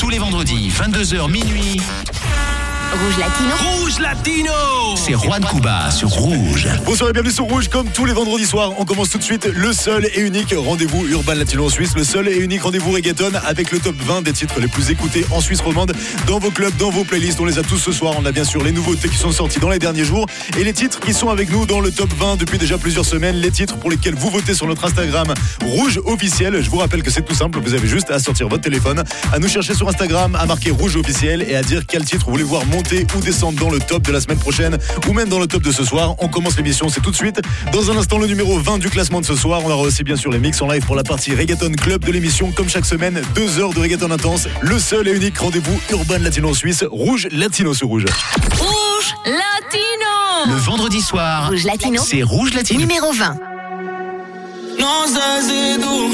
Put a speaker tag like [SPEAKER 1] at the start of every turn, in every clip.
[SPEAKER 1] Tous les vendredis, 22h minuit.
[SPEAKER 2] Rouge Latino.
[SPEAKER 1] Rouge Latino C'est Juan Cuba sur Rouge.
[SPEAKER 3] Bonsoir et bienvenue sur Rouge. Comme tous les vendredis soirs, on commence tout de suite le seul et unique rendez-vous urbain latino en Suisse. Le seul et unique rendez-vous reggaeton avec le top 20 des titres les plus écoutés en Suisse romande dans vos clubs, dans vos playlists. On les a tous ce soir. On a bien sûr les nouveautés qui sont sorties dans les derniers jours et les titres qui sont avec nous dans le top 20 depuis déjà plusieurs semaines. Les titres pour lesquels vous votez sur notre Instagram Rouge officiel. Je vous rappelle que c'est tout simple. Vous avez juste à sortir votre téléphone, à nous chercher sur Instagram, à marquer Rouge officiel et à dire quel titre vous voulez voir monter ou descendre dans le top de la semaine prochaine ou même dans le top de ce soir. On commence l'émission, c'est tout de suite. Dans un instant, le numéro 20 du classement de ce soir. On aura aussi bien sûr les mix en live pour la partie Reggaeton Club de l'émission. Comme chaque semaine, deux heures de Reggaeton intense. Le seul et unique rendez-vous urbain latino suisse. Rouge Latino sur Rouge.
[SPEAKER 2] Rouge Latino.
[SPEAKER 1] Le vendredi soir,
[SPEAKER 2] Rouge Latino.
[SPEAKER 1] c'est Rouge Latino.
[SPEAKER 2] Numéro 20.
[SPEAKER 4] No sé si tú,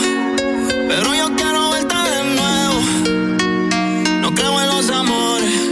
[SPEAKER 4] pero yo quiero verte de nuevo. No creo en los amores,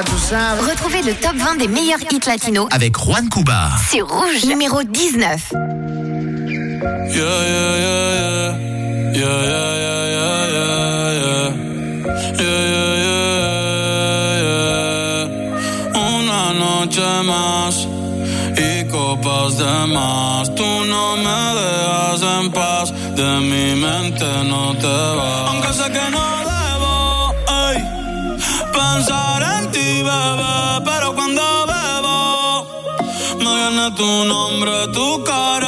[SPEAKER 2] Retrouvez le top 20 des meilleurs hits latinos
[SPEAKER 1] Avec Juan Cuba.
[SPEAKER 2] C'est Rouge. Numéro 19.
[SPEAKER 4] Yeah, yeah, yeah, yeah. Yeah, yeah, yeah, yeah, yeah, yeah. Yeah, yeah, yeah, yeah. Una noche más y copas de más. Tú no me dejas en paz, de mi mente no te vas. Aunque sé que no tu nombre, tu cara,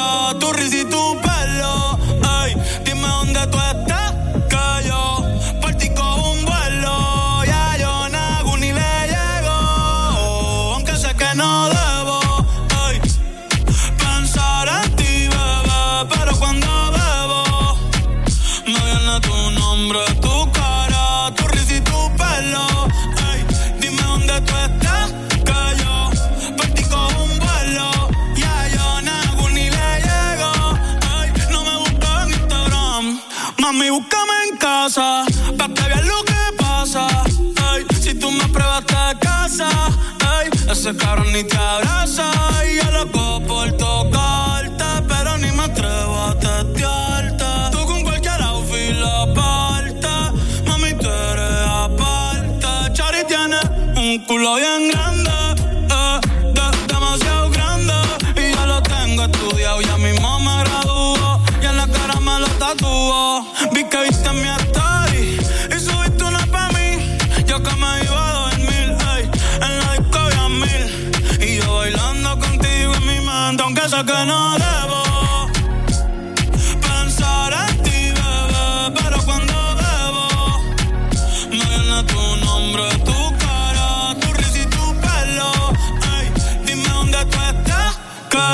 [SPEAKER 5] ese cabrón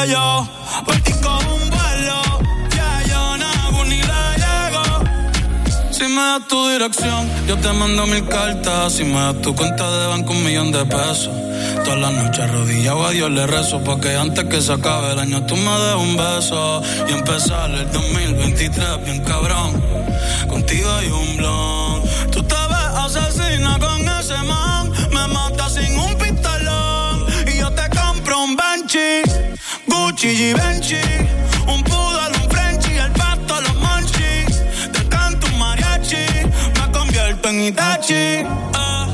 [SPEAKER 5] yo por ti un vuelo. Ya yo no ni le llego. Si me das tu dirección, yo te mando mil cartas. Si me das tu cuenta de banco, un millón de pesos. Todas las noches arrodillado a Dios le rezo. Porque antes que se acabe el año, tú me des un beso. Y empezar el 2023 bien cabrón. Contigo hay un blon. Tú te ves asesina con ese man. Me mata sin un pistolón. Y yo te compro un Banshee. Gucci y Benchi. Un poodle, un Frenchie. El pasto, los monchis. Te canto un mariachi. Me convierto en Itachi. Ah,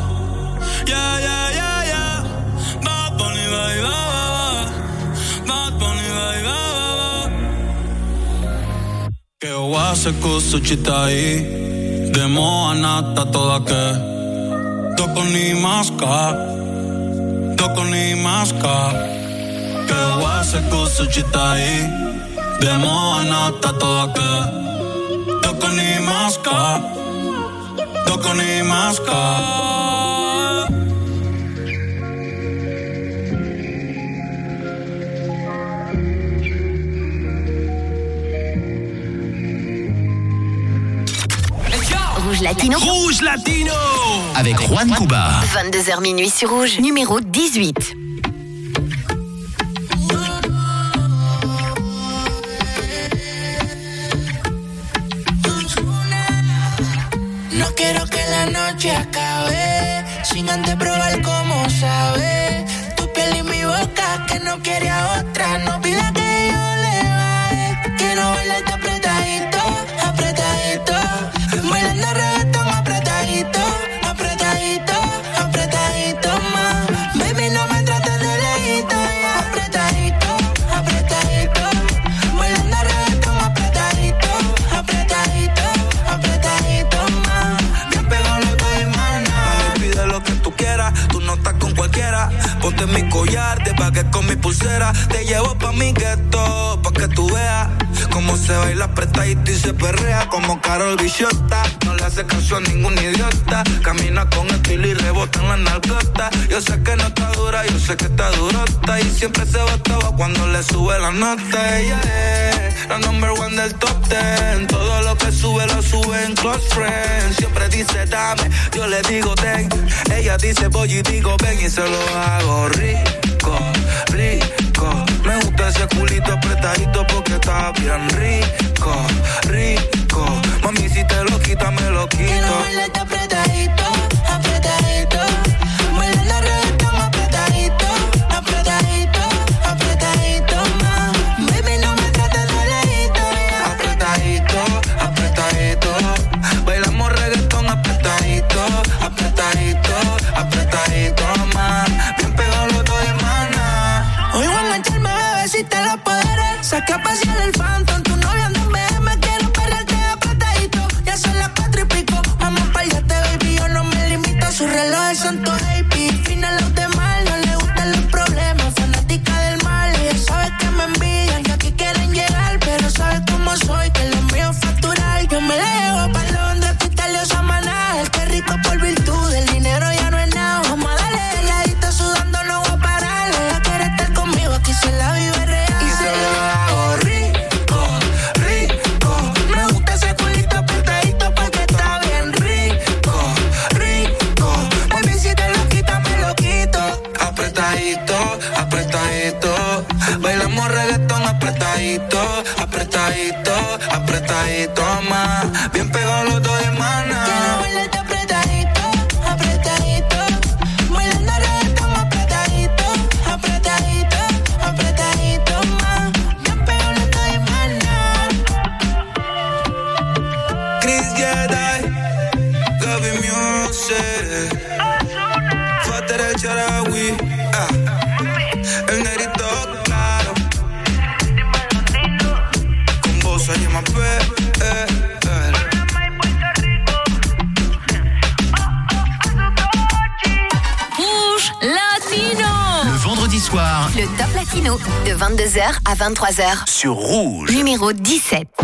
[SPEAKER 5] yeah, yeah, yeah, yeah. Bad Bunny, baby. Bad Bunny, baby. Que wase kusuchitai Demo anata toda que Toko ni maska Toko ni maska Que wase kusuchitai Demo anata toda que Toko ni maska Toko ni maska
[SPEAKER 2] Rouge Latino.
[SPEAKER 1] Rouge Latino avec Juan Cuba.
[SPEAKER 2] 22h minuit sur Rouge. Numéro 18.
[SPEAKER 6] Noche acabe sin antes probar cómo sabe tu piel y mi boca que no quiere a otra. No pida que
[SPEAKER 5] con mi pulsera. Te llevo pa' mi gueto, pa' que tú veas cómo se baila apretadito y se perrea como Carol Bichota. No le hace caso a ningún idiota. Camina con estilo y rebota en la nalgota. Yo sé que no está dura, yo sé que está durota. Y siempre se botaba cuando le sube la nota. Ella es la number one del top ten. Todo lo que sube lo sube en close friends. Siempre dice dame, yo le digo ten. Ella dice voy y digo ven y se lo hago rico, rico. Me gusta ese culito apretadito porque está bien rico, rico. Mami si te lo quita me lo quito.
[SPEAKER 6] bailarte apretadito, apretadito.
[SPEAKER 2] 23h
[SPEAKER 1] sur Rouge.
[SPEAKER 2] Numéro 17.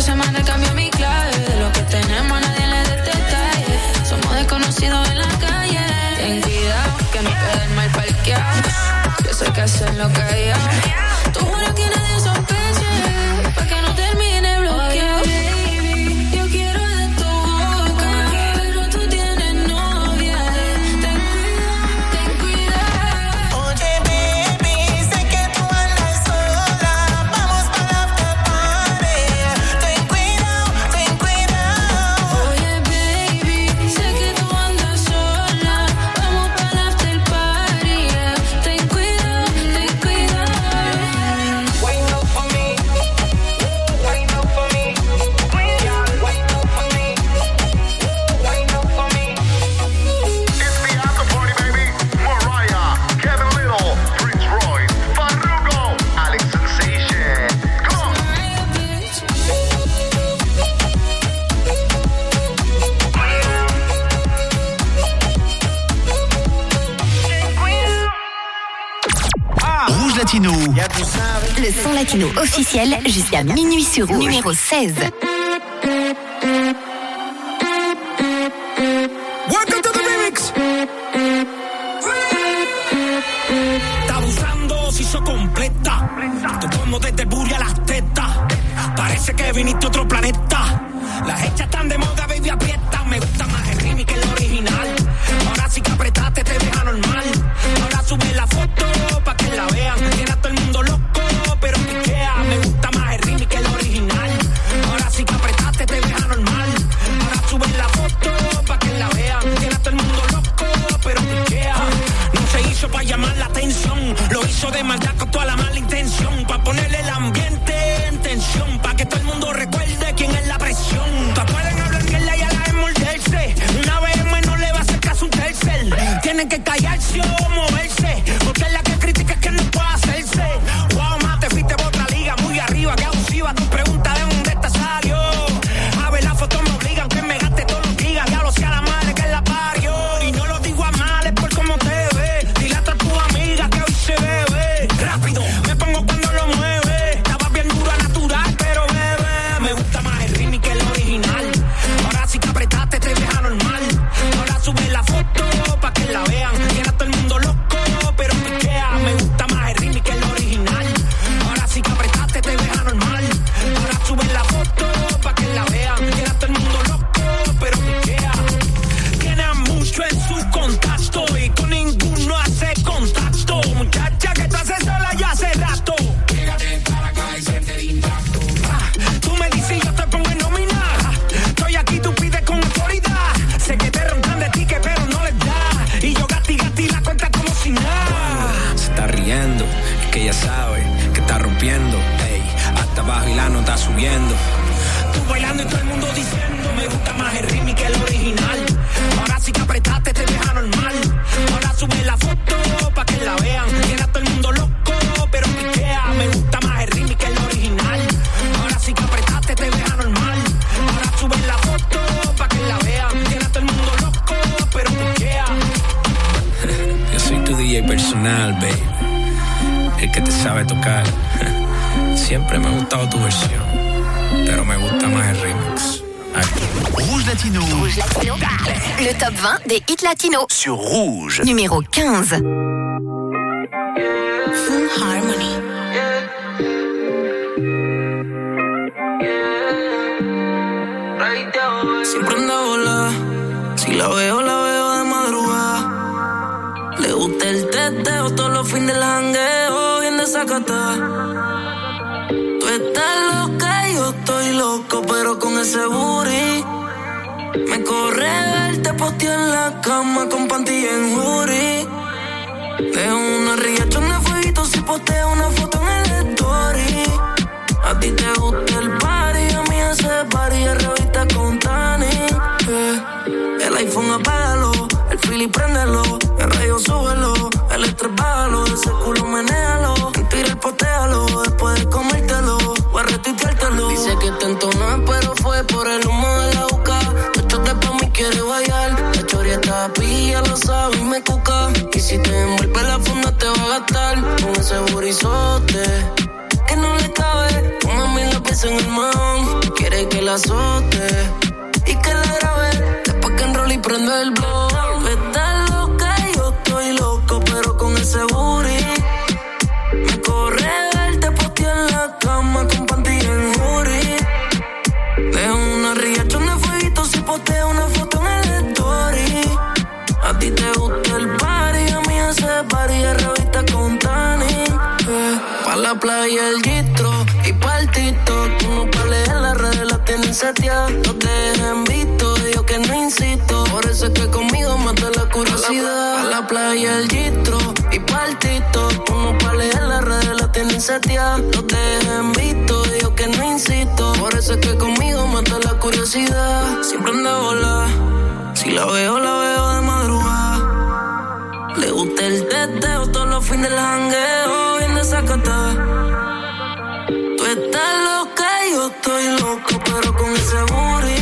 [SPEAKER 7] semana cambia mi clave. De lo que tenemos nadie le detalle. Somos desconocidos en la calle. Ten cuidado que no quede mal parqueado. Yo sé que hacer lo que
[SPEAKER 2] hay. Jusqu'à minuit sur Numéro 16.
[SPEAKER 1] Sur Rouge.
[SPEAKER 2] Numéro 15.
[SPEAKER 6] Full Harmony.
[SPEAKER 8] Siempre anda volada. Si la veo, la veo de madrugada. Le gusta el teteo todos los fines del jangueo, bien desacata. Tú estás loca y yo estoy loco, pero con ese booty. Me corre verte posteo en Dejo una riachón de fueguito si posteo una foto en el story. A ti te gusta el party, a mí ese party es revista con Tani. eh. El iPhone apágalo, el Philly préndelo, el radio súbelo, el estrés bájalo, ese culo menéalo, mentira el potéalo, después de comértelo, voy a retuiteártelo. Dice que te entonó, pero fue por el humo de la boca. Échate pa' mí, quiere bailar, la choria está pilla, lo sabe con ese burizote que no le cabe. Tu mami la pieza en el mahón, quiere que la azote y que la grabe. Después que enrole y prendo el blog. Playa el gistro y pa' el TikTok. Tú no pa' leer las redes, las tienen seteadas. No te dejen visto, yo que no insisto. Por eso es que conmigo mata la curiosidad. Pa' la playa el gistro y pa' el TikTok. Tú no pa' leer las redes, las tienen seteadas. No te dejen visto, yo que no insisto. Por eso es que conmigo mata la curiosidad. Siempre anda volar. Si la veo, la veo de madrugada. Le gusta el teteo todos los fines del jangueo, Tú estás loca y yo estoy loco, pero con ese booty.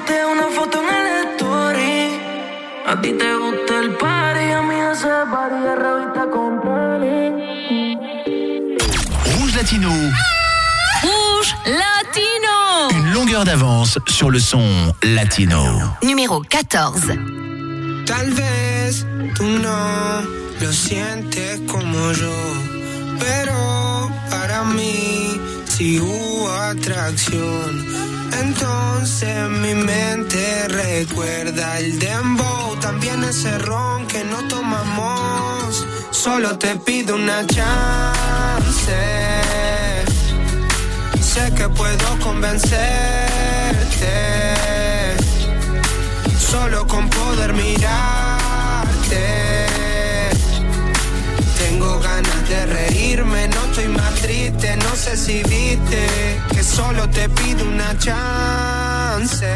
[SPEAKER 8] Fueguito si posteo una foto en el story. A ti te gusta el party, a mí ese party es revista con Tani.
[SPEAKER 1] Rouge Latino.
[SPEAKER 2] Rouge Latino.
[SPEAKER 1] Une longueur d'avance sur le son latino.
[SPEAKER 2] Numéro 14.
[SPEAKER 9] Tal vez tú no lo sientes como yo, pero para mí sí hubo atracción. Entonces mi mente recuerda el dembow, también ese ron que no tomamos. Solo te pido una chance. Sé que puedo convencerte solo con poder mirarte. Tengo ganas de reírme, no estoy más triste, no sé si viste solo te pido una chance.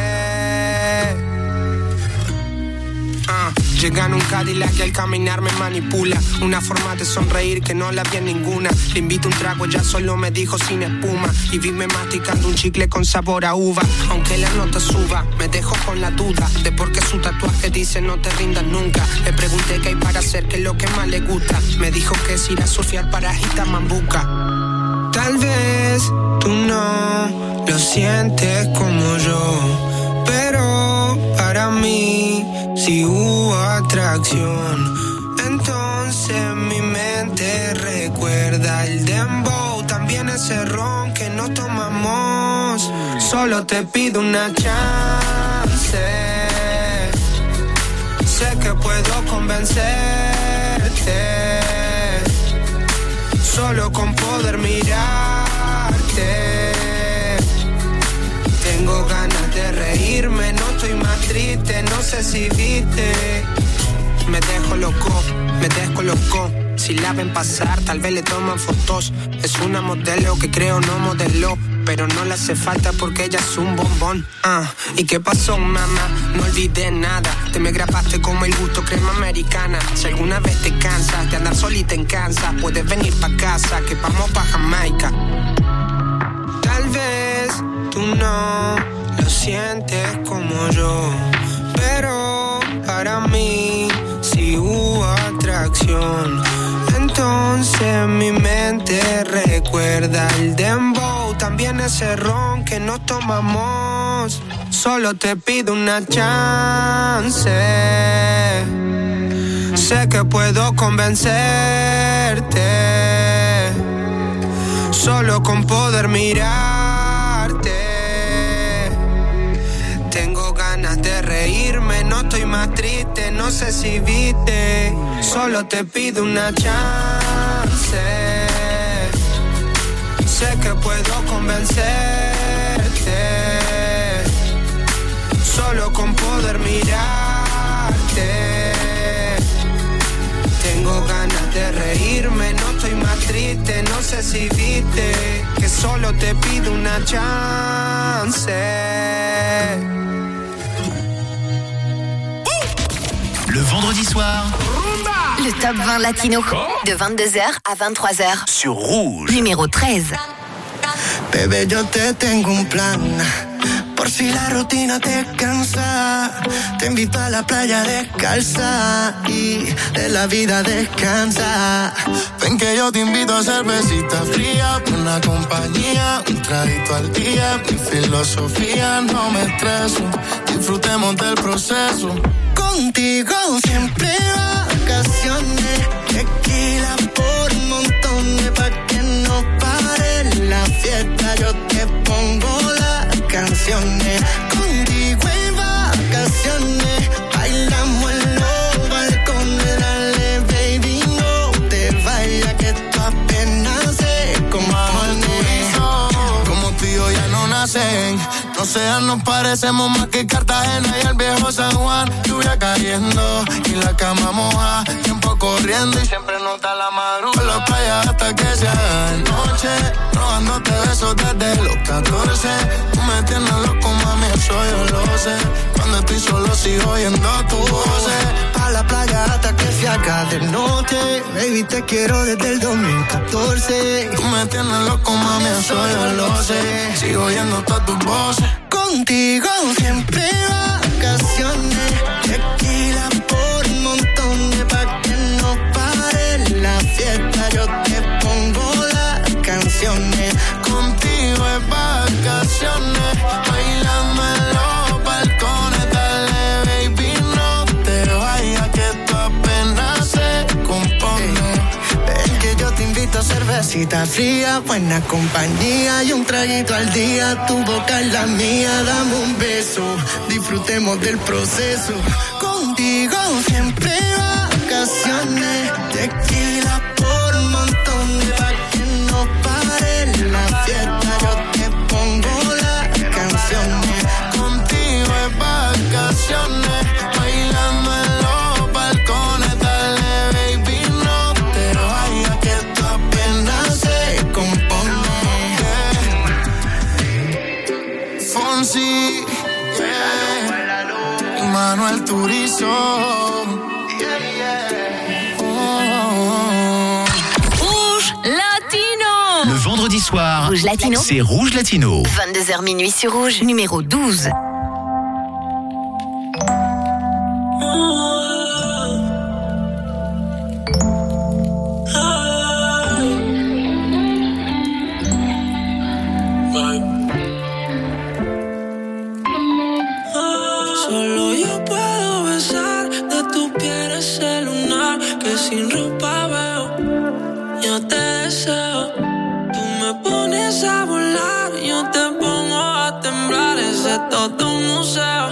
[SPEAKER 9] Ah, llega en un Cadillac y al caminar me manipula. Una forma de sonreír que no la vi ninguna. Le invito un trago, ya solo me dijo sin espuma. Y vime masticando un chicle con sabor a uva. Aunque la nota suba, me dejo con la duda de por qué su tatuaje dice no te rindas nunca. Le pregunté qué hay para hacer, qué es lo que más le gusta. Me dijo que es ir a surfear para Mambuca. Tal vez tú no lo sientes como yo, pero para mí si hubo atracción. Entonces mi mente recuerda el dembow, también ese ron que no tomamos. Solo te pido una chance. Sé que puedo convencerte solo con poder mirarte. Tengo ganas de reírme, no estoy más triste, no sé si viste. Me dejo loco, me dejo loco. Si la ven pasar, tal vez le toman fotos. Es una modelo que creo no modeló. Pero no le hace falta porque ella es un bombón. Ah, ¿y qué pasó, mamá? No olvidé nada. Te me grapaste como el gusto crema americana. Si alguna vez te cansas de andar solita en Kansas, puedes venir pa' casa, que vamos pa' Jamaica. Tal vez tú no lo sientes como yo, pero para mí sí hubo atracción. Entonces mi mente recuerda el dembow, también ese ron que no tomamos. Solo te pido una chance. Sé que puedo convencerte. Solo con poder mirarte. Tengo ganas de reírme, no estoy más triste, no sé si viste. Solo te pido una chance. Sé que puedo convencerte. Solo con poder mirarte. Tengo ganas de reírme, no estoy más triste, no sé si viste que solo te pido una chance.
[SPEAKER 1] Le vendredi soir,
[SPEAKER 10] Le top 20 latino de 22h à 23h.
[SPEAKER 1] sur Rouge.
[SPEAKER 10] Numéro 13.
[SPEAKER 11] Bebé, yo te tengo un plan. Por si la rutina te cansa, te invito a la playa descalza y de la vida descansa. Ven que yo te invito a cervecita fría, una compañía, un traguito al día. Mi filosofía no me estreso, disfrutemos del proceso. Contigo siempre vacaciones, tequila por montones pa' que no pare la fiesta. Yo te pongo las canciones,
[SPEAKER 12] Sean, nos parecemos más que Cartagena y el viejo San Juan. Lluvia cayendo y la cama moja. Tiempo corriendo y siempre nota la madrugada. Por la playa hasta que sea de noche. Robándote besos desde los 14. Tú me tienes loco, mami, eso yo lo sé. Cuando estoy solo sigo oyendo tu voz.
[SPEAKER 11] A la playa hasta que se acabe de noche. Baby, te quiero desde el 2014.
[SPEAKER 12] Tú me tienes loco, mami, eso yo lo sé. Sigo oyendo todas tus voces.
[SPEAKER 11] Contigo siempre vacaciones. Tequila por montones pa' que no pare la fiesta. Yo te pongo las canciones. Cervecita fría, buena compañía y un traguito al día. Tu boca es la mía, dame un beso, disfrutemos del proceso. Contigo siempre vacaciones,
[SPEAKER 2] Rouge Latino.
[SPEAKER 1] Le vendredi soir,
[SPEAKER 2] Rouge Latino.
[SPEAKER 1] C'est Rouge Latino.
[SPEAKER 2] 22h minuit sur Rouge, numéro 12.
[SPEAKER 8] de todo un museo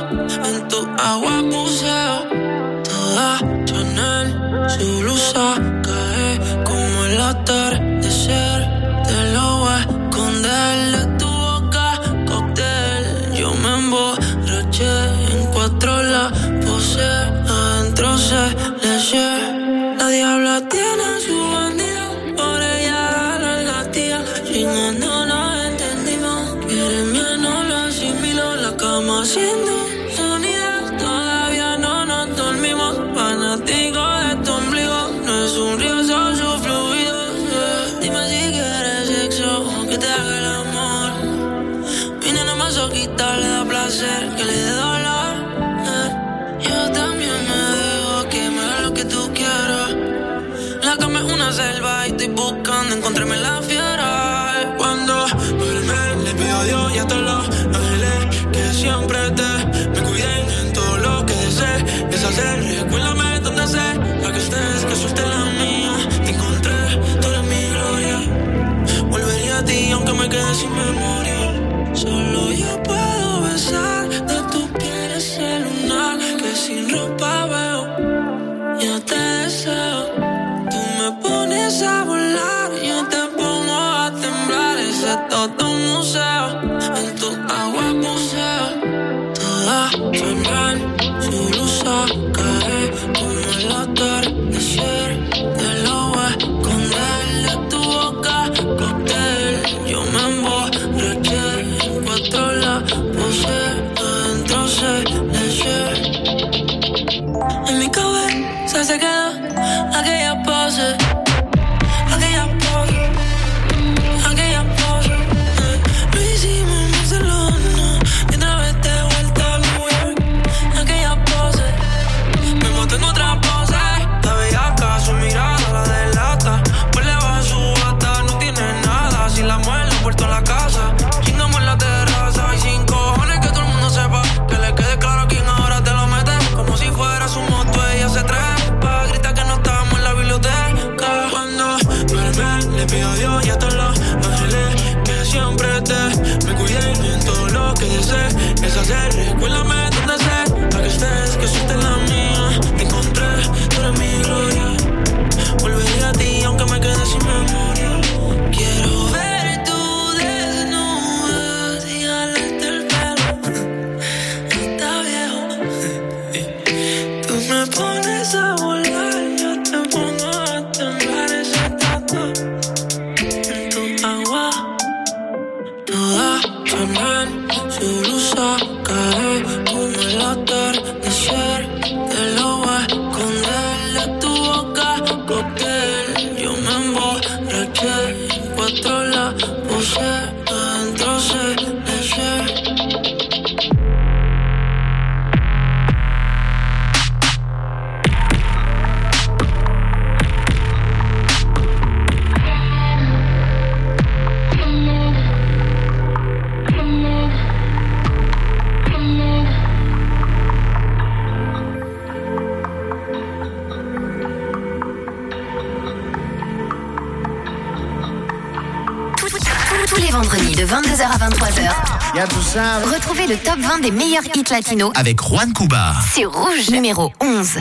[SPEAKER 2] des meilleurs hits latinos
[SPEAKER 1] avec Juan Cuba.
[SPEAKER 2] C'est Rouge numéro 11.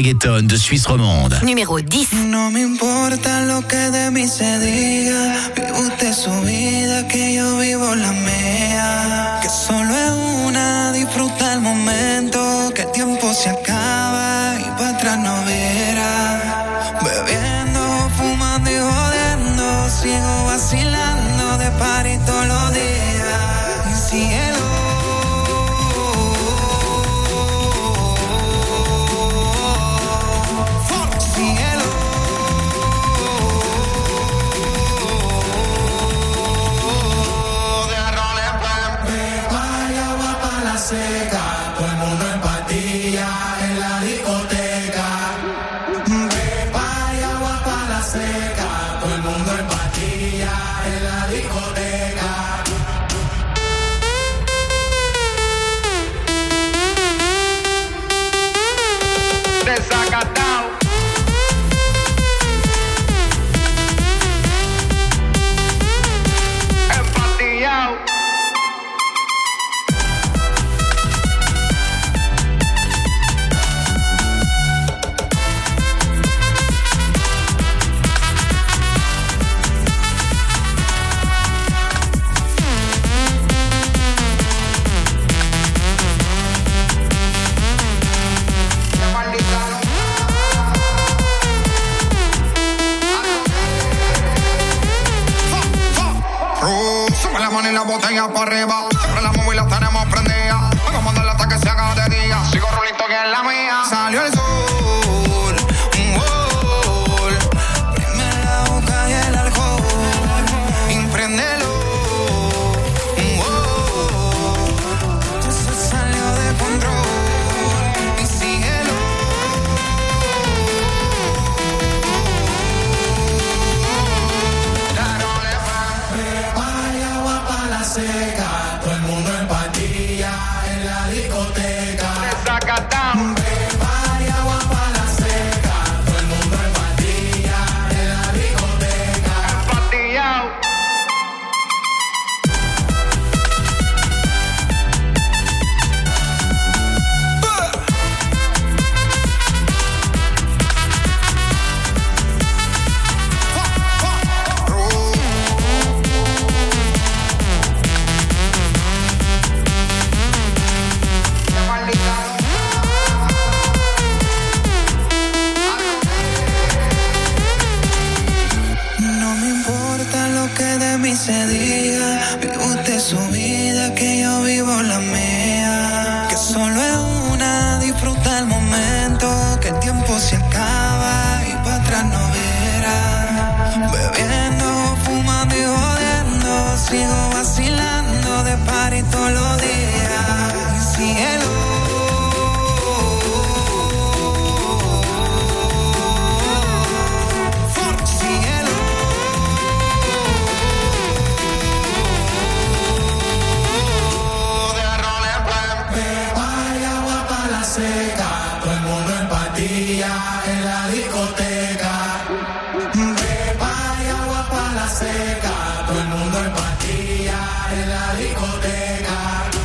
[SPEAKER 1] reggaeton de Suisse romande.
[SPEAKER 10] Numéro 10.
[SPEAKER 13] No me importa lo que de mí se diga, vive usted su vida, que yo vivo la mía.
[SPEAKER 14] botella para arriba.
[SPEAKER 13] discoteca.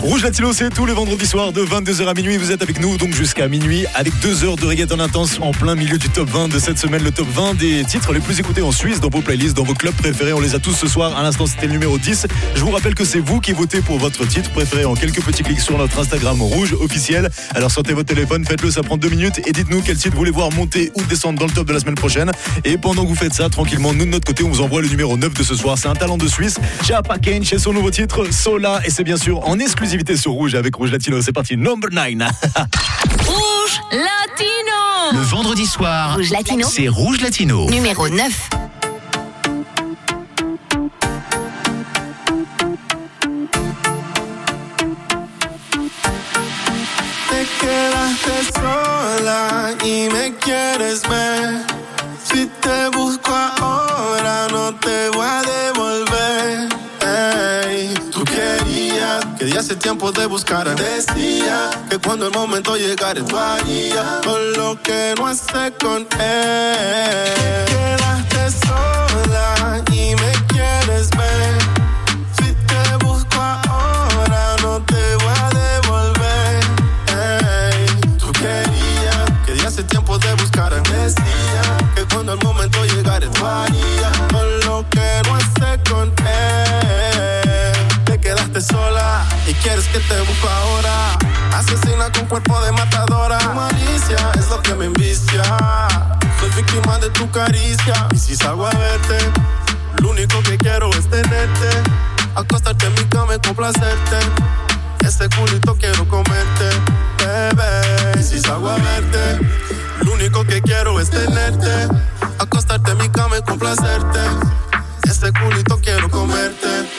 [SPEAKER 2] Rouge. Latino,
[SPEAKER 1] c'est
[SPEAKER 3] tous les vendredis soirs de 22h à minuit. Vous êtes avec nous donc jusqu'à minuit avec deux heures de reggaeton intense en plein milieu du top 20 de cette semaine. Le top 20 des titres les plus écoutés en Suisse dans vos playlists, dans vos clubs préférés. On les a tous ce soir. À l'instant, c'était le numéro 10. Je vous rappelle que c'est vous qui votez pour votre titre préféré en quelques petits clics sur notre Instagram Rouge officiel. Alors sortez votre téléphone, faites-le, ça prend deux minutes et dites-nous quel titre vous voulez voir monter ou descendre dans le top de la semaine prochaine. Et pendant que vous faites ça, tranquillement, nous de notre côté, on vous envoie le numéro 9 de ce soir. C'est un talent de Suisse. Chapa Kane chez son nouveau titre Sola et c'est bien sûr en exclusivité sur Rouge avec Rouge Latino. C'est parti, number 9.
[SPEAKER 2] Rouge Latino.
[SPEAKER 1] Le vendredi soir,
[SPEAKER 2] Rouge Latino.
[SPEAKER 1] c'est Rouge Latino.
[SPEAKER 2] Numéro 9.
[SPEAKER 12] Te quedaste sola y me quieres ver. Si te busco ahora no te voy a devolver. Que de hace tiempo te buscara. Decía que cuando el momento llegara tú harías con lo que no hace con él. De matadora. Tu malicia es lo que me envicia. Soy víctima de tu caricia. Y si salgo a verte, lo único que quiero es tenerte. Acostarte en mi cama y complacerte. Ese culito quiero comerte, bebé. Y si salgo a verte, lo único que quiero es tenerte. Acostarte en mi cama y complacerte. Ese culito quiero comerte.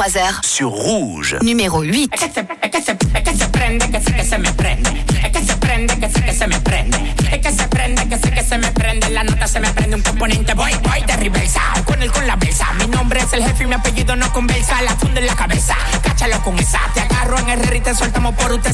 [SPEAKER 10] 23h
[SPEAKER 1] sur Rouge.
[SPEAKER 10] Numéro 8.
[SPEAKER 15] ¿Qué se prende que se me prende? ¿Qué se prende que se me prende? ¿Qué se prende que se me prende? la nota se me prende un componente Voy, voy de reversa, con él con la versa Mi nombre es el jefe y mi apellido no conversa La funda en la cabeza, cáchalo con esa Te agarro en el y te soltamos por usted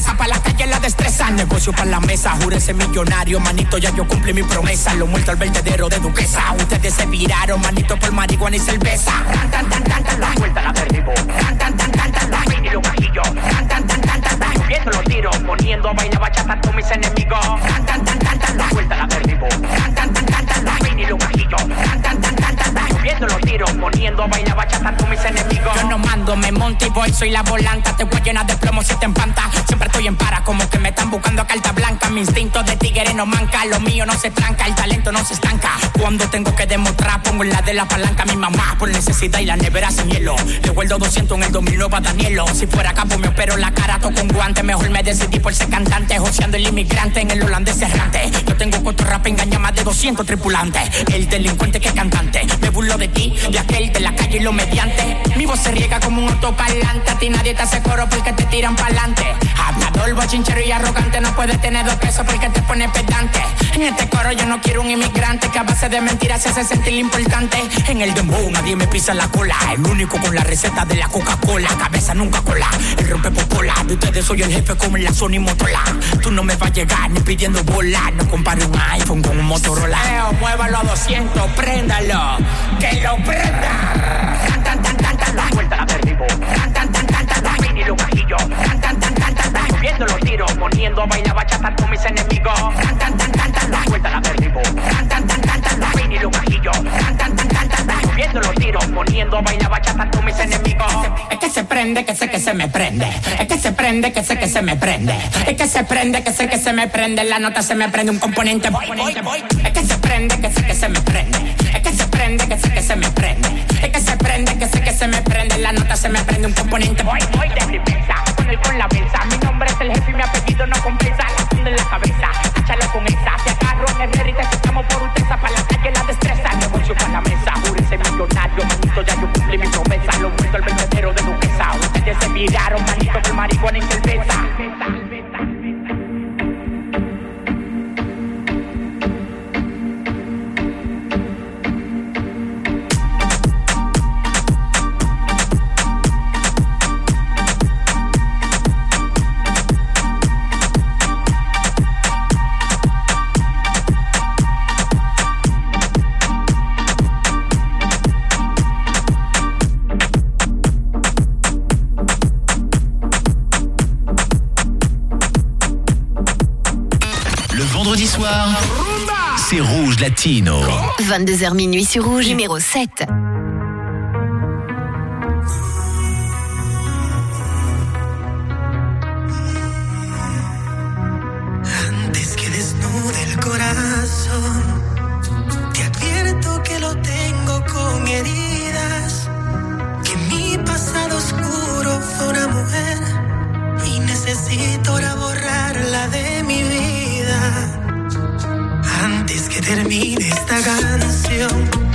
[SPEAKER 15] destreza. Negocio para la mesa. Júrese millonario. Manito, ya yo cumplí mi promesa. Lo muerto al vertedero de duquesa. Ustedes se viraron, manito, por marihuana y cerveza. Ran, tan, tan, tan, tan, la vuelta la derribo. Ran, tan, tan, tan, tan, tan, y los bajillos. Ran, tan, tan, tan, tan, tan, subiendo los tiros. Poniendo a bailar bachata todos mis enemigos. Ran, tan, tan, tan, tan, la vuelta la derribo. Ran, tan, tan, tan, tan, tan, y los bajillos. Los tiros. Poniendo a bailar bachata a todos mis enemigos. Yo no mando, me monto y voy, soy la volanta. Te voy llena de plomo si te empanta. Siempre estoy en para, como que me están buscando a carta blanca. Mi instinto de tigre no manca, lo mío no se tranca, el talento no se estanca. Cuando tengo que demostrar, pongo en la de la palanca a mi mamá por necesidad y la nevera sin hielo. Le vuelvo 200 en el 2009 a Danielo. Si fuera capo, me opero la cara, toco un guante. Mejor me decidí por ser cantante, joseando el inmigrante en el holandés errante. Tengo cuatro rap, engaña más de 200 tripulantes. El delincuente que cantante. Me burlo de ti, de aquel, de la calle y lo mediante. Mi voz se riega como un autoparlante. A ti nadie te hace coro porque te tiran pa'lante. Hablador, bochinchero y arrogante. No puedes tener dos pesos porque te pone pedante. En este coro yo no quiero un inmigrante que a base de mentiras se hace sentir importante. En el dembow nadie me pisa la cola. El único con la receta de la Coca-Cola. Cabeza nunca cola. El rompe popola. De ustedes soy el jefe como en la Sony Motola. Tú no me vas a llegar ni pidiendo bola. No un iPhone con un Motorola. Eo, muévalo a 200, préndalo. Que lo prenda. Tan, tan, tan, tan, tan, la vuelta la derribo. Tan, tan, tan, tan, tan, tan, y los bajillos. Tan, tan, tan, tan, tan, subiendo los tiros. Poniendo a bailar bachata con mis enemigos. Tan, tan, tan, tan, tan, la vuelta la derribo. Tan, tan, tan, tan, tan, tan, y los bajillos. Tan, tan, tan, subiendo los tiros. Poniendo a bailar bachata con mis enemigos. Es que se prende, que sé que se me prende. Es que se prende, que sé que se me prende. Es que se prende, que sé que se me prende. La nota se me prende un componente. Voy, voy, voy. Es que se prende, que sé que se me prende. Es que se prende, que sé que se me prende. Es que se prende, que sé que se me prende. La nota se me prende un componente. Voy, voy de reversa. Con el con la benza. Mi nombre es el jefe y mi apellido no compensa. La en la cabeza. Échalo con esa. Te agarro en el y te por utesa. Se miraron, manito, por marihuana y cerveza.
[SPEAKER 1] C'est Rouge Latino.
[SPEAKER 10] 22h minuit sur Rouge. Numéro 7.
[SPEAKER 16] Antes que desnude el corazón, te advierto que lo tengo con heridas, que mi pasado oscuro fue una mujer y necesito ahora borrarla de mi vida. Termine esta canción,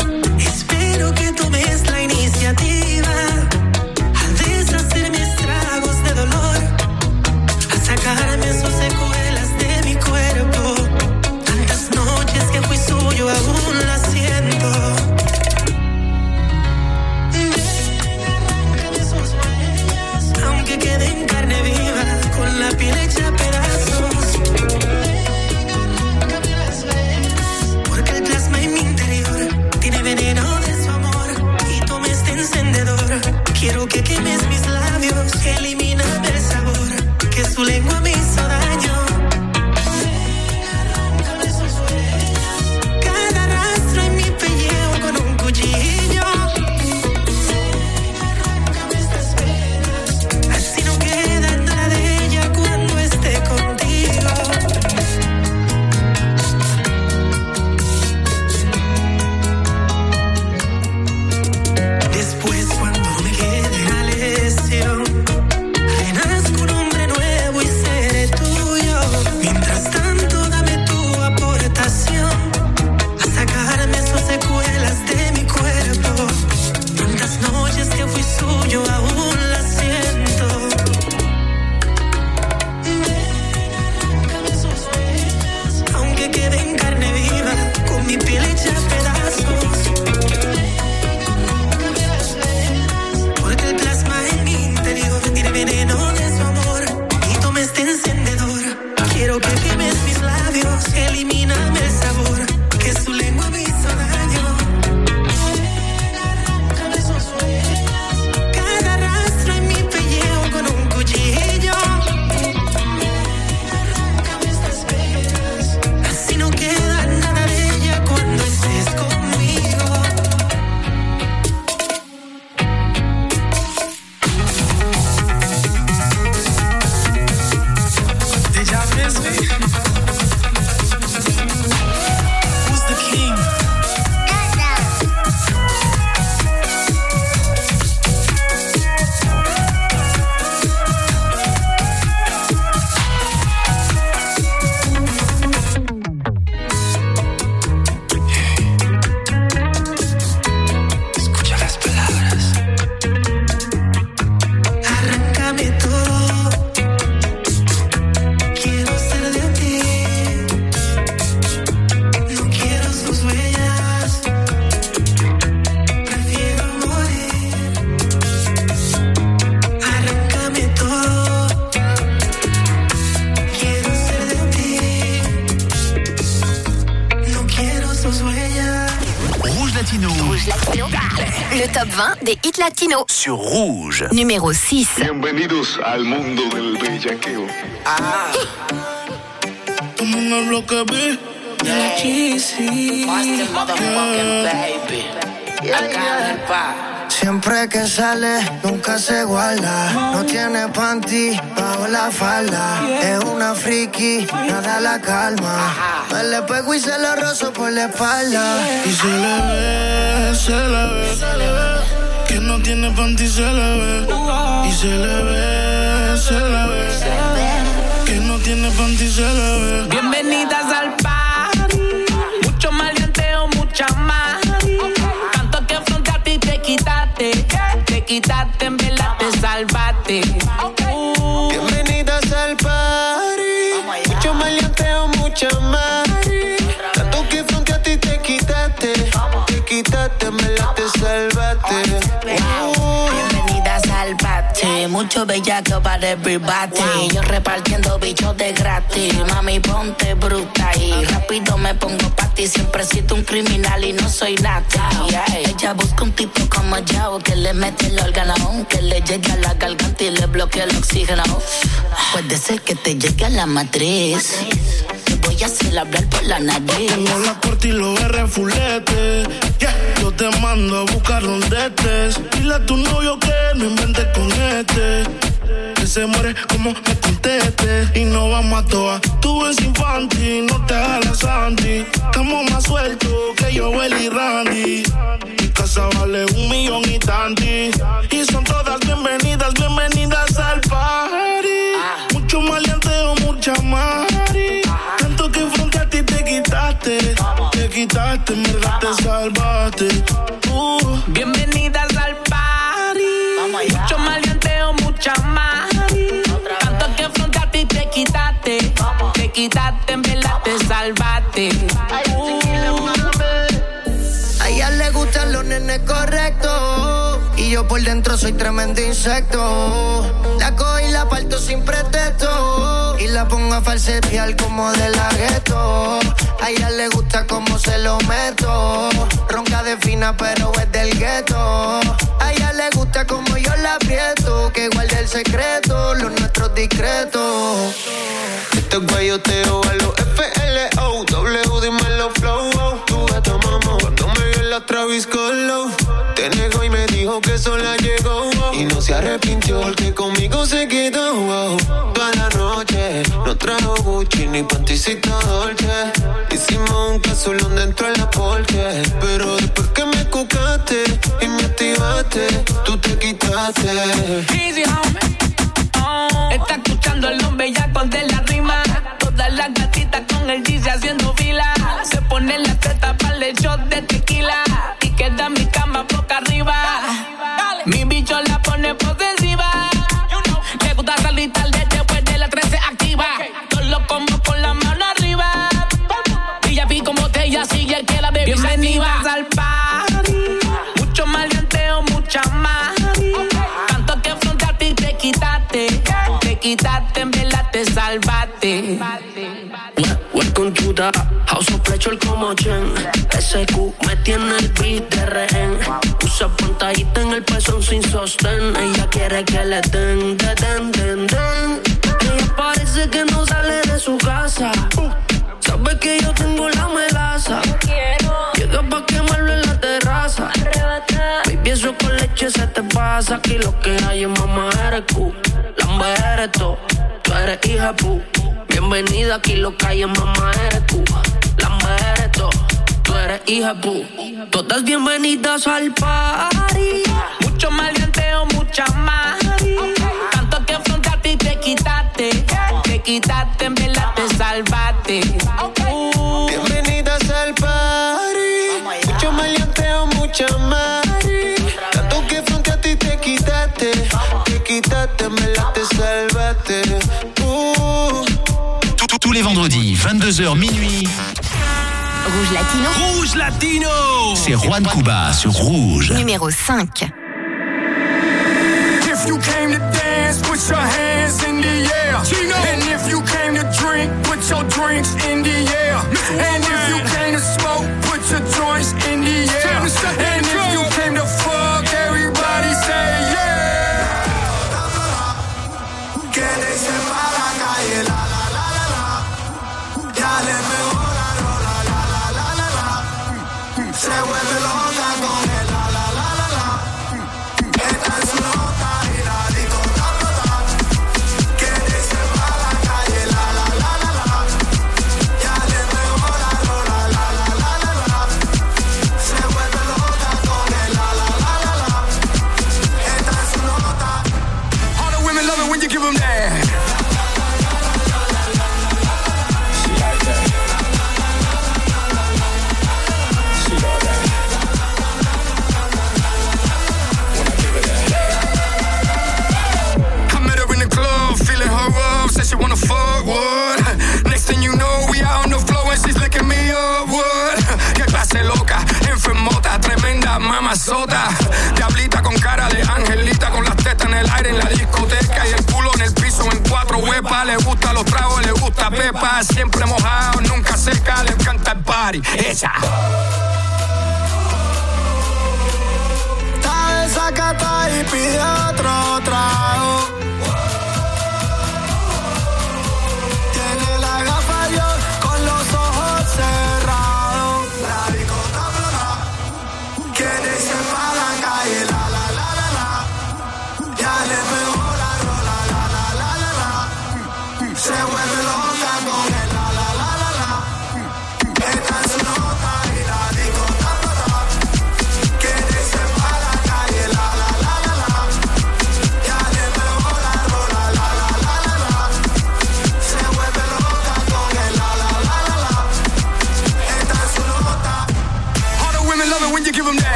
[SPEAKER 1] Sur Rouge.
[SPEAKER 10] Numéro 6.
[SPEAKER 17] Bienvenidos al mundo del bellaqueo.
[SPEAKER 18] Ah. Como en el bloque B. De la cheesy.
[SPEAKER 11] Siempre que sale, nunca se guarda. No tiene panty bajo la falda. Es una friki, nada la calma. Me le pego y se lo rozo por la espalda.
[SPEAKER 18] Y se le ve, se le ve. Tiene panty se le ve. Y se le ve, se le ve. Que no tiene panty se le ve.
[SPEAKER 19] Mucho
[SPEAKER 20] bellaco para everybody. Yo repartiendo bichos de gratis. Mami, ponte bruta y rápido me pongo pa' ti. Siempre he sido un criminal y no soy. Yeah. Ella busca un tipo como yo que le mete el órgano, que le llegue a la garganta y le bloquea el oxígeno. Puede ser que te llegue a la matriz. Voy a hablar por la nariz.
[SPEAKER 18] Tengo la corte y los R fulete. Yeah. Yo te mando a buscar donde estés. Dile a tu novio que no inventes con este. Que se muere como me conteste. Y no vamos a toa. Tú eres infantil, no te hagas la Sandy. Estamos más sueltos que yo, y Randy. Mi casa vale un millón y tanti. Y son todas bienvenidas, bienvenidas quitaste, en verdad te salvaste. Uh.
[SPEAKER 19] Bienvenidas al party. Mucho maleanteo, mucha más. Tanto que afrontaste y te quitaste. Te quitaste, en verdad te salvaste.
[SPEAKER 11] A ella le gustan los nenes correctos. Y yo por dentro soy tremendo insecto. La cojo y la parto sin pretexto. La pongo a falsetear como de la gueto. A ella le gusta como se lo meto. Ronca de fina, pero es del gueto. A ella le gusta como yo la aprieto. Que guarde el secreto, los nuestros discretos. Este guayoteo a los FLO. W, dímelo flow. Tu gato mamá. Cuando me vio la Travis Colo. Te negó y me dijo que sola llegó. Y no se arrepintió porque conmigo se quedó. No trajo Gucci ni panticita Dolce. Hicimos un casulón dentro de la porche. Pero después que me cucaste y me activaste, tú te quitaste.
[SPEAKER 19] Easy, homie. Oh, Está escuchando el hombre ya con de la rima. Todas las gatitas con el Gigi haciendo fila. Se pone la
[SPEAKER 8] Pleasure como Chen. SQ me tiene el beat de rehén. Usa pantallita en el pezón sin sostén. Ella quiere que le den, den, den, den, den. Ella parece que no sale de su casa. Sabe que yo tengo la melaza. Llega pa' quemarlo en la terraza. Baby, eso con leche se te pasa. Aquí lo que hay es mamá eres Q. Lamba eres tú, tú eres hija pu. Bienvenida aquí lo que hay es mamá eres tú Eres tú, eres hija pu Todas bienvenidas al party
[SPEAKER 19] Mucho maleanteo, mucha más. Tanto que afrontaste y te quitaste. Te quitaste, en verdad te salvaste. Uh.
[SPEAKER 11] Bienvenidas al party. Mucho maleanteo, mucha mari. Tanto que frente a ti te quitaste. Te quitaste, me la te salvaste. Uh.
[SPEAKER 1] Tous les vendredis, 22h minuit.
[SPEAKER 10] Rouge Latino.
[SPEAKER 1] Rouge Latino C'est Juan Cuba sur Rouge.
[SPEAKER 10] Numéro 5.
[SPEAKER 21] If you came to dance, put your hands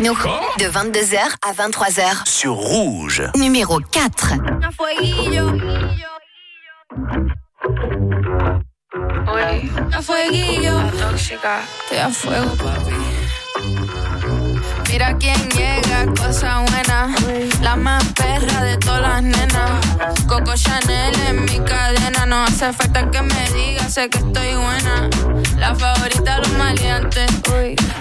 [SPEAKER 21] De
[SPEAKER 2] 22h à 23h
[SPEAKER 1] sur Rouge.
[SPEAKER 2] Numéro 4.
[SPEAKER 7] Oye, fueguillo. Mira quién llega, cosa buena. La más perra de todas las nenas. Coco Chanel en mi cadena. No hace falta que me digas, que estoy buena. La favorita de los maleantes.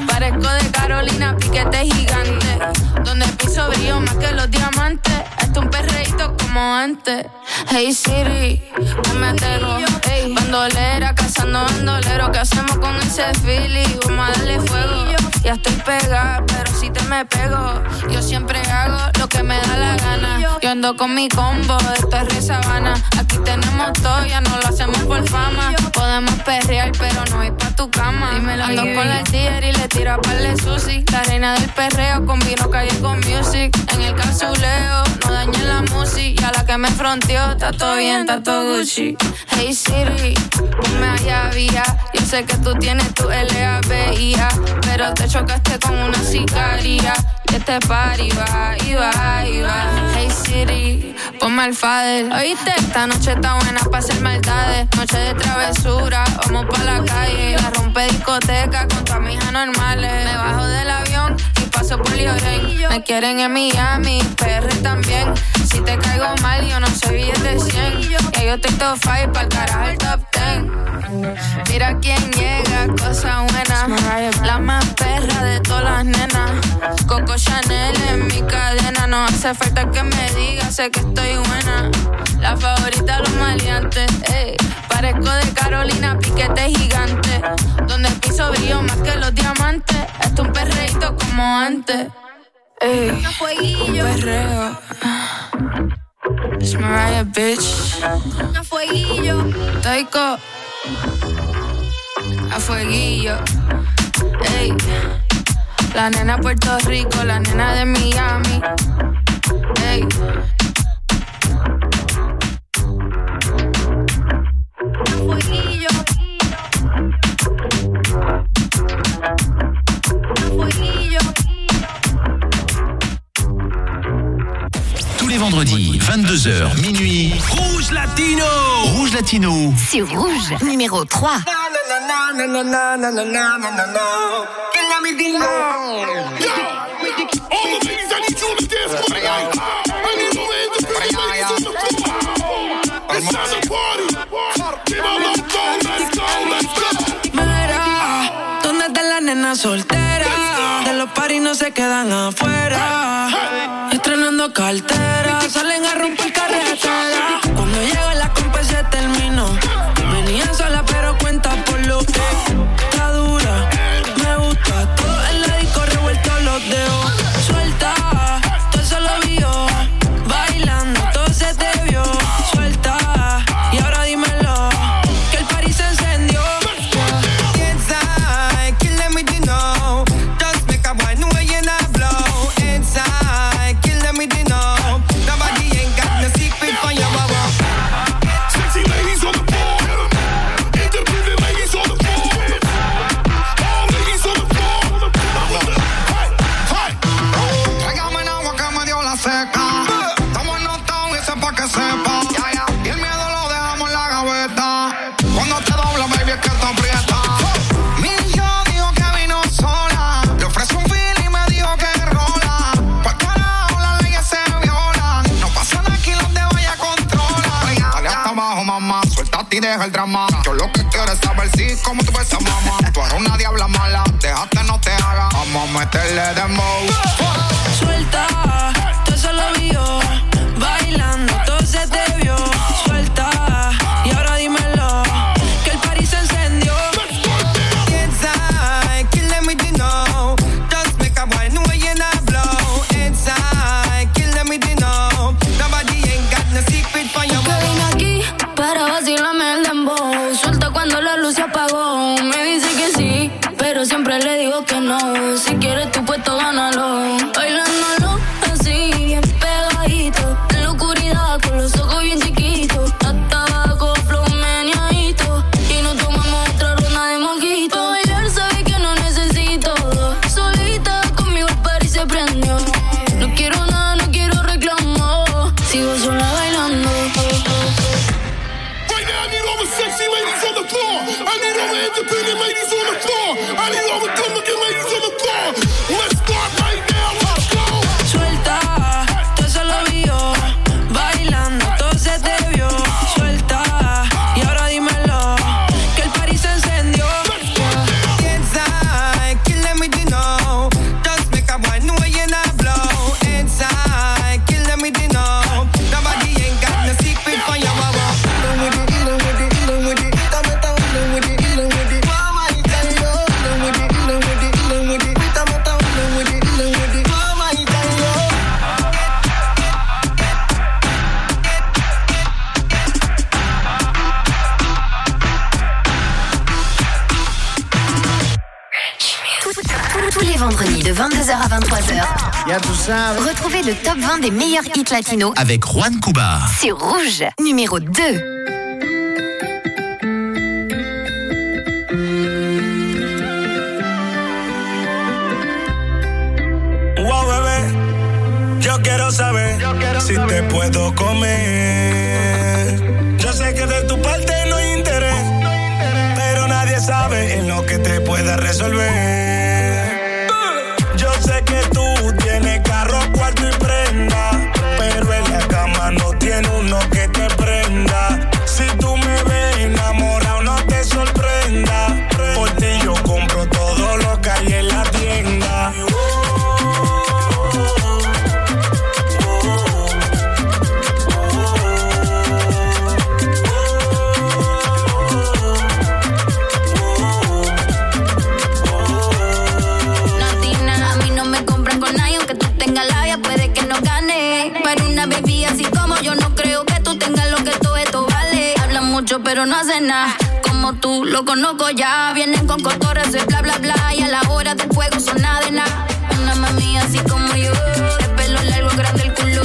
[SPEAKER 7] Parezco de Carolina, piquete gigante. Donde el piso brillo más que los diamantes. Hasta un perreíto como antes. Hey Siri, pónmetelo. Hey, bandolera, cazando bandolero. ¿Qué hacemos con ese Philly? Vamos a darle fuego ya estoy pegada, pero si te me pego, yo siempre hago lo que me da la gana. Yo ando con mi combo, esto es re sabana. Aquí tenemos todo, ya no lo hacemos por fama. Podemos perrear, pero no ir pa' tu cama. Ando con la tierra y le tiro a par de sushi. La reina del perreo combino calle con music. En el casuleo, no dañé la música. Y a la que me fronteó, está todo bien, está todo Gucci. Hey Siri, ponme allá vía. Yo sé que tú tienes tu LABIA, pero te chocaste con una sicaria. Y este party va, y va, y va. Hey City, ponme al fader. ¿Oíste? Esta noche está buena para hacer maldades. Noche de travesura, vamos pa' la calle. La rompe discoteca con tu amigas normales. Me bajo del avión y paso por Lloren. Me quieren en Miami, PR también. Si te caigo mal, yo no soy billete de 100. Ya yo estoy top 5 pa'l carajo el top 10. Mira quién llega, cosa buena. La más perra de todas las nenas. Coco Chanel en mi cadena. No hace falta que me diga, sé que estoy buena. La favorita de los maleantes. Ey. Parezco de Carolina, piquete gigante. Donde el piso brillo más que los diamantes. Esto es un perreíto como antes. Ey. Un perreo. It's Mariah, bitch. Taiko. A fueguillo. Ey. La nena Puerto Rico, la nena de Miami. Ey. A fueguillo.
[SPEAKER 1] Les vendredis, 22h, minuit. Rouge Latino Rouge Latino.
[SPEAKER 2] C'est rouge, numéro 3.
[SPEAKER 8] Mira, ¿dónde está la nena soltera? De los paris no se quedan afuera. Estrenando cartera, salen a romper carretera. 22h à 23h. Y
[SPEAKER 22] a
[SPEAKER 2] tout ça. Retrouvez le top 20 des meilleurs hits latinos
[SPEAKER 1] avec Juan Cuba.
[SPEAKER 2] C'est Rouge, numéro 2.
[SPEAKER 12] Wow, bebé, yo quiero saber yo quiero si saber. te puedo comer. Yo sé que de tu parte no hay interés, no hay interés. pero nadie sabe en lo que te pueda resolver. lo
[SPEAKER 23] conozco ya. Vienen con cotorras de bla, bla, bla. Y a la hora del fuego son nada de nada. Una mami así como yo. De pelo largo, grande el culo.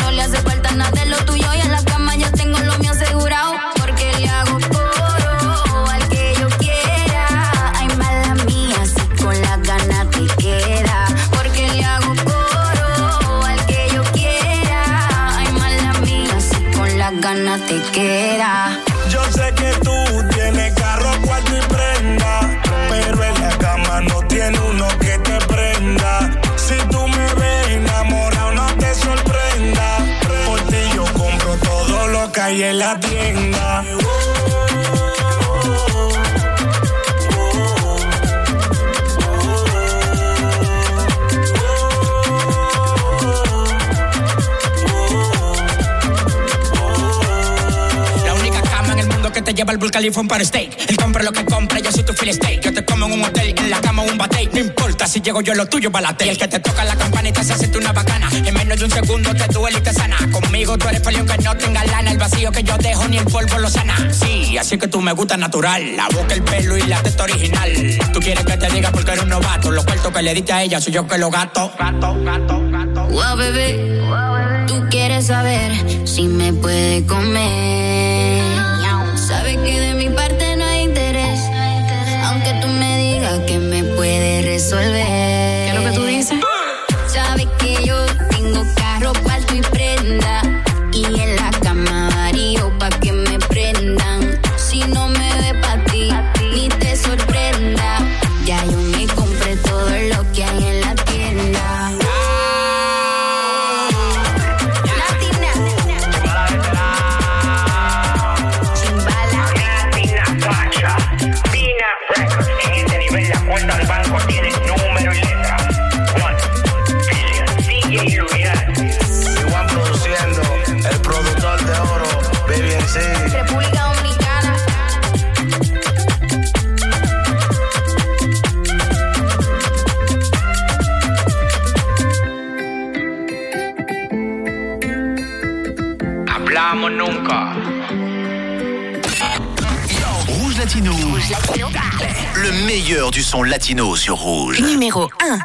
[SPEAKER 23] No le hace falta nada de lo tuyo. Y en la cama ya tengo lo mío asegurado. Porque le hago coro al que yo quiera. Ay, mala mía, si con las ganas te queda. Porque le hago coro al que yo quiera. Ay, mala mía, si con las ganas te queda.
[SPEAKER 15] el para steak. Él compra lo que compra, yo soy tu fill steak. Yo te como en un hotel, en la cama un bate. No importa si llego yo lo tuyo para la el que te toca la campanita se hace una bacana. En menos de un segundo te duele y te sana. Conmigo tú eres feliz que no tenga lana. El vacío que yo dejo ni el polvo lo sana. Sí, así que tú me gusta natural. La boca, el pelo y la testa original. Tú quieres que te diga porque eres un novato. Los cuartos que le diste a ella soy yo que lo gato. Gato, gato, gato.
[SPEAKER 23] Wow, bebé. Wow, bebé. Tú quieres saber si me puede comer resolver
[SPEAKER 1] meilleur du son latino sur Rouge.
[SPEAKER 2] Numéro 1.